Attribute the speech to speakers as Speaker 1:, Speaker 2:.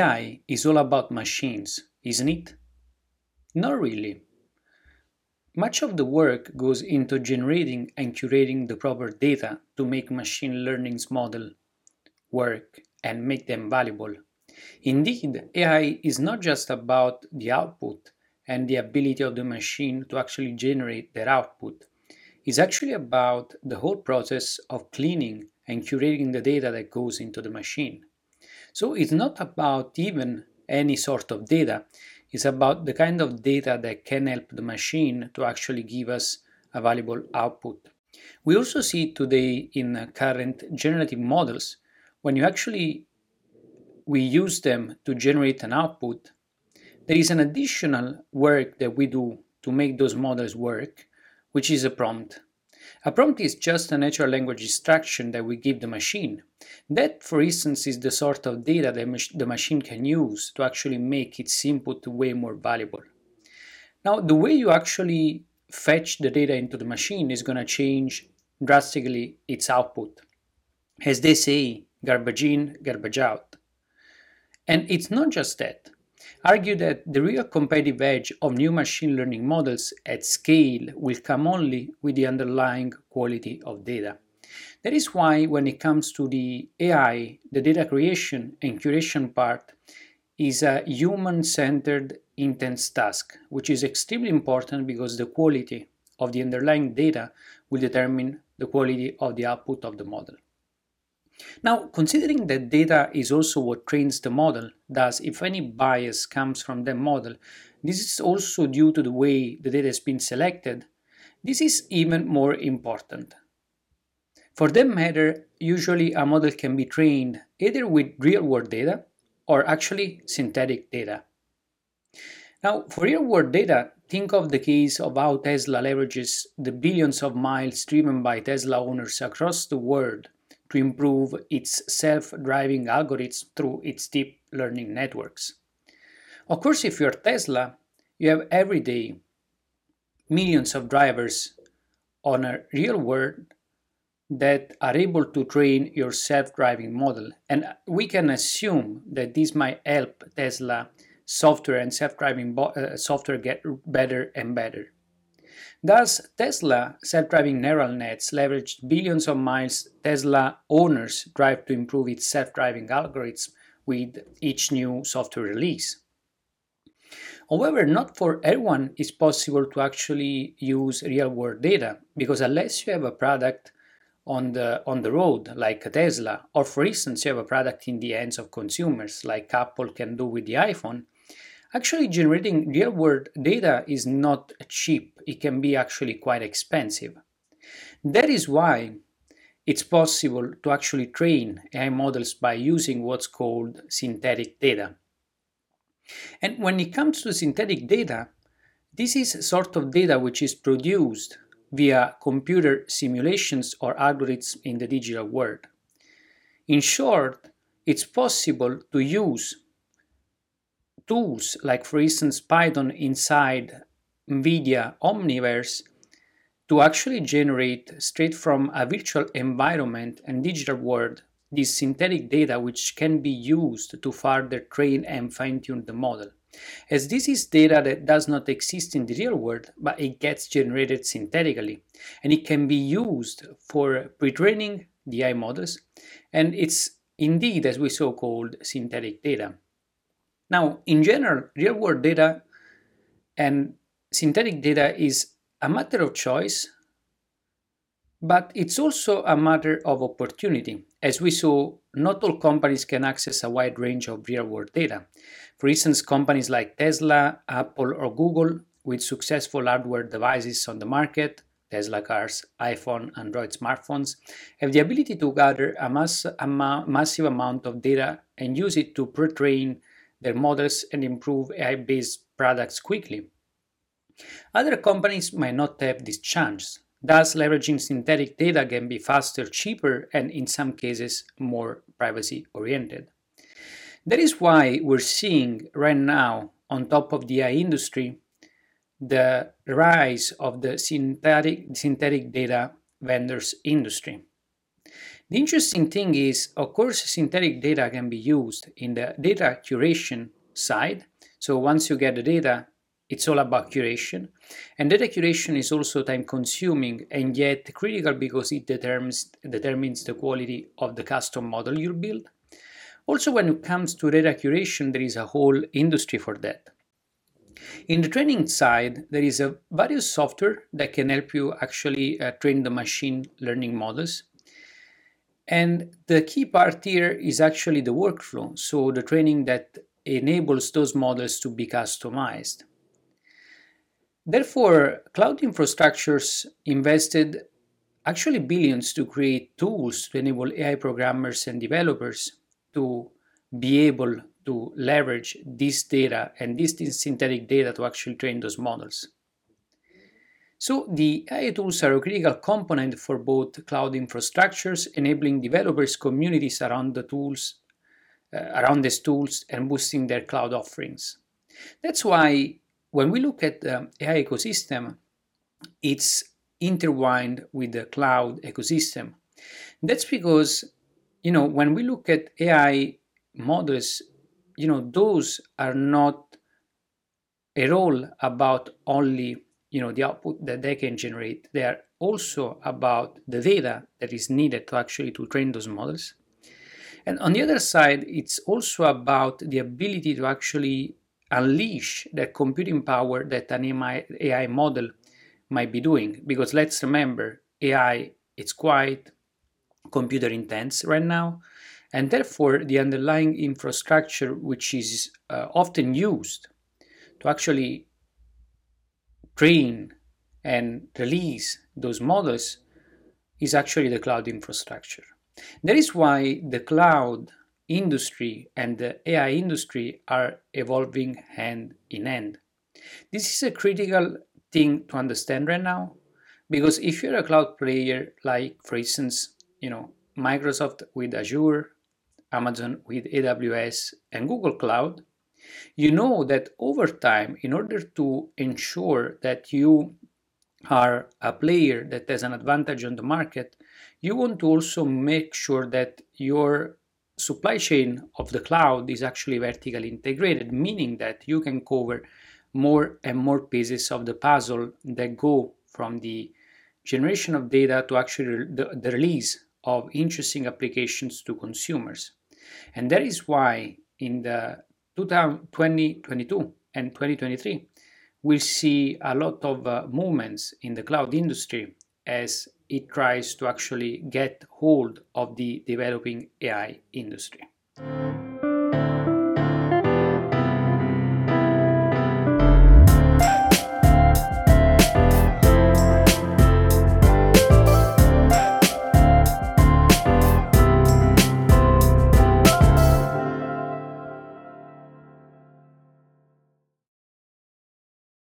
Speaker 1: AI is all about machines, isn't it? Not really. Much of the work goes into generating and curating the proper data to make machine learning's model work and make them valuable. Indeed, AI is not just about the output and the ability of the machine to actually generate that output. It's actually about the whole process of cleaning and curating the data that goes into the machine. So it's not about even any sort of data, it's about the kind of data that can help the machine to actually give us a valuable output. We also see today in current generative models when you actually we use them to generate an output, there is an additional work that we do to make those models work, which is a prompt. A prompt is just a natural language instruction that we give the machine. That, for instance, is the sort of data that the machine can use to actually make its input way more valuable. Now, the way you actually fetch the data into the machine is going to change drastically its output. As they say, garbage in, garbage out. And it's not just that argue that the real competitive edge of new machine learning models at scale will come only with the underlying quality of data. That is why, when it comes to the AI, the data creation and curation part is a human centered intense task, which is extremely important because the quality of the underlying data will determine the quality of the output of the model. Now, considering that data is also what trains the model, thus if any bias comes from the model, this is also due to the way the data has been selected, this is even more important. For that matter, usually a model can be trained either with real-world data or actually synthetic data. Now, for real-world data, think of the case of how Tesla leverages the billions of miles driven by Tesla owners across the world to improve its self driving algorithms through its deep learning networks. Of course, if you're Tesla, you have every day millions of drivers on a real world that are able to train your self driving model. And we can assume that this might help Tesla software and self driving bo- uh, software get better and better. Thus, Tesla self-driving neural nets leveraged billions of miles Tesla owners drive to improve its self-driving algorithms with each new software release. However, not for everyone is possible to actually use real-world data because unless you have a product on the on the road like a Tesla, or for instance you have a product in the hands of consumers like Apple can do with the iPhone, Actually, generating real world data is not cheap, it can be actually quite expensive. That is why it's possible to actually train AI models by using what's called synthetic data. And when it comes to synthetic data, this is sort of data which is produced via computer simulations or algorithms in the digital world. In short, it's possible to use tools like for instance Python inside NVIDIA Omniverse to actually generate straight from a virtual environment and digital world this synthetic data which can be used to further train and fine-tune the model. As this is data that does not exist in the real world, but it gets generated synthetically, and it can be used for pre-training AI models, and it's indeed, as we so called, synthetic data. Now, in general, real world data and synthetic data is a matter of choice, but it's also a matter of opportunity. As we saw, not all companies can access a wide range of real world data. For instance, companies like Tesla, Apple, or Google, with successful hardware devices on the market, Tesla cars, iPhone, Android smartphones, have the ability to gather a, mass, a ma- massive amount of data and use it to pre train their models and improve AI based products quickly. Other companies might not have this chance, thus, leveraging synthetic data can be faster, cheaper, and in some cases more privacy oriented. That is why we're seeing right now, on top of the AI industry, the rise of the synthetic, synthetic data vendors industry. The interesting thing is, of course, synthetic data can be used in the data curation side. So once you get the data, it's all about curation. And data curation is also time consuming and yet critical because it determines, determines the quality of the custom model you build. Also, when it comes to data curation, there is a whole industry for that. In the training side, there is a various software that can help you actually uh, train the machine learning models. And the key part here is actually the workflow, so the training that enables those models to be customized. Therefore, cloud infrastructures invested actually billions to create tools to enable AI programmers and developers to be able to leverage this data and this synthetic data to actually train those models. So the AI tools are a critical component for both cloud infrastructures, enabling developers communities around the tools, uh, around these tools and boosting their cloud offerings. That's why when we look at the AI ecosystem, it's intertwined with the cloud ecosystem. That's because, you know, when we look at AI models, you know, those are not at all about only, you know, the output that they can generate. They are also about the data that is needed to actually to train those models. And on the other side, it's also about the ability to actually unleash the computing power that an AI model might be doing. Because let's remember, AI it's quite computer intense right now, and therefore the underlying infrastructure, which is uh, often used to actually train and release those models, is actually the cloud infrastructure. That is why the cloud industry and the AI industry are evolving hand in hand. This is a critical thing to understand right now because if you're a cloud player like for instance, you know, Microsoft with Azure, Amazon with AWS and Google Cloud, you know that over time in order to ensure that you are a player that has an advantage on the market, you want to also make sure that your supply chain of the cloud is actually vertically integrated, meaning that you can cover more and more pieces of the puzzle that go from the generation of data to actually the, the release of interesting applications to consumers. And that is why in the 2022 and 2023, we'll see a lot of uh, movements in the cloud industry as it tries to actually get hold of the developing AI industry.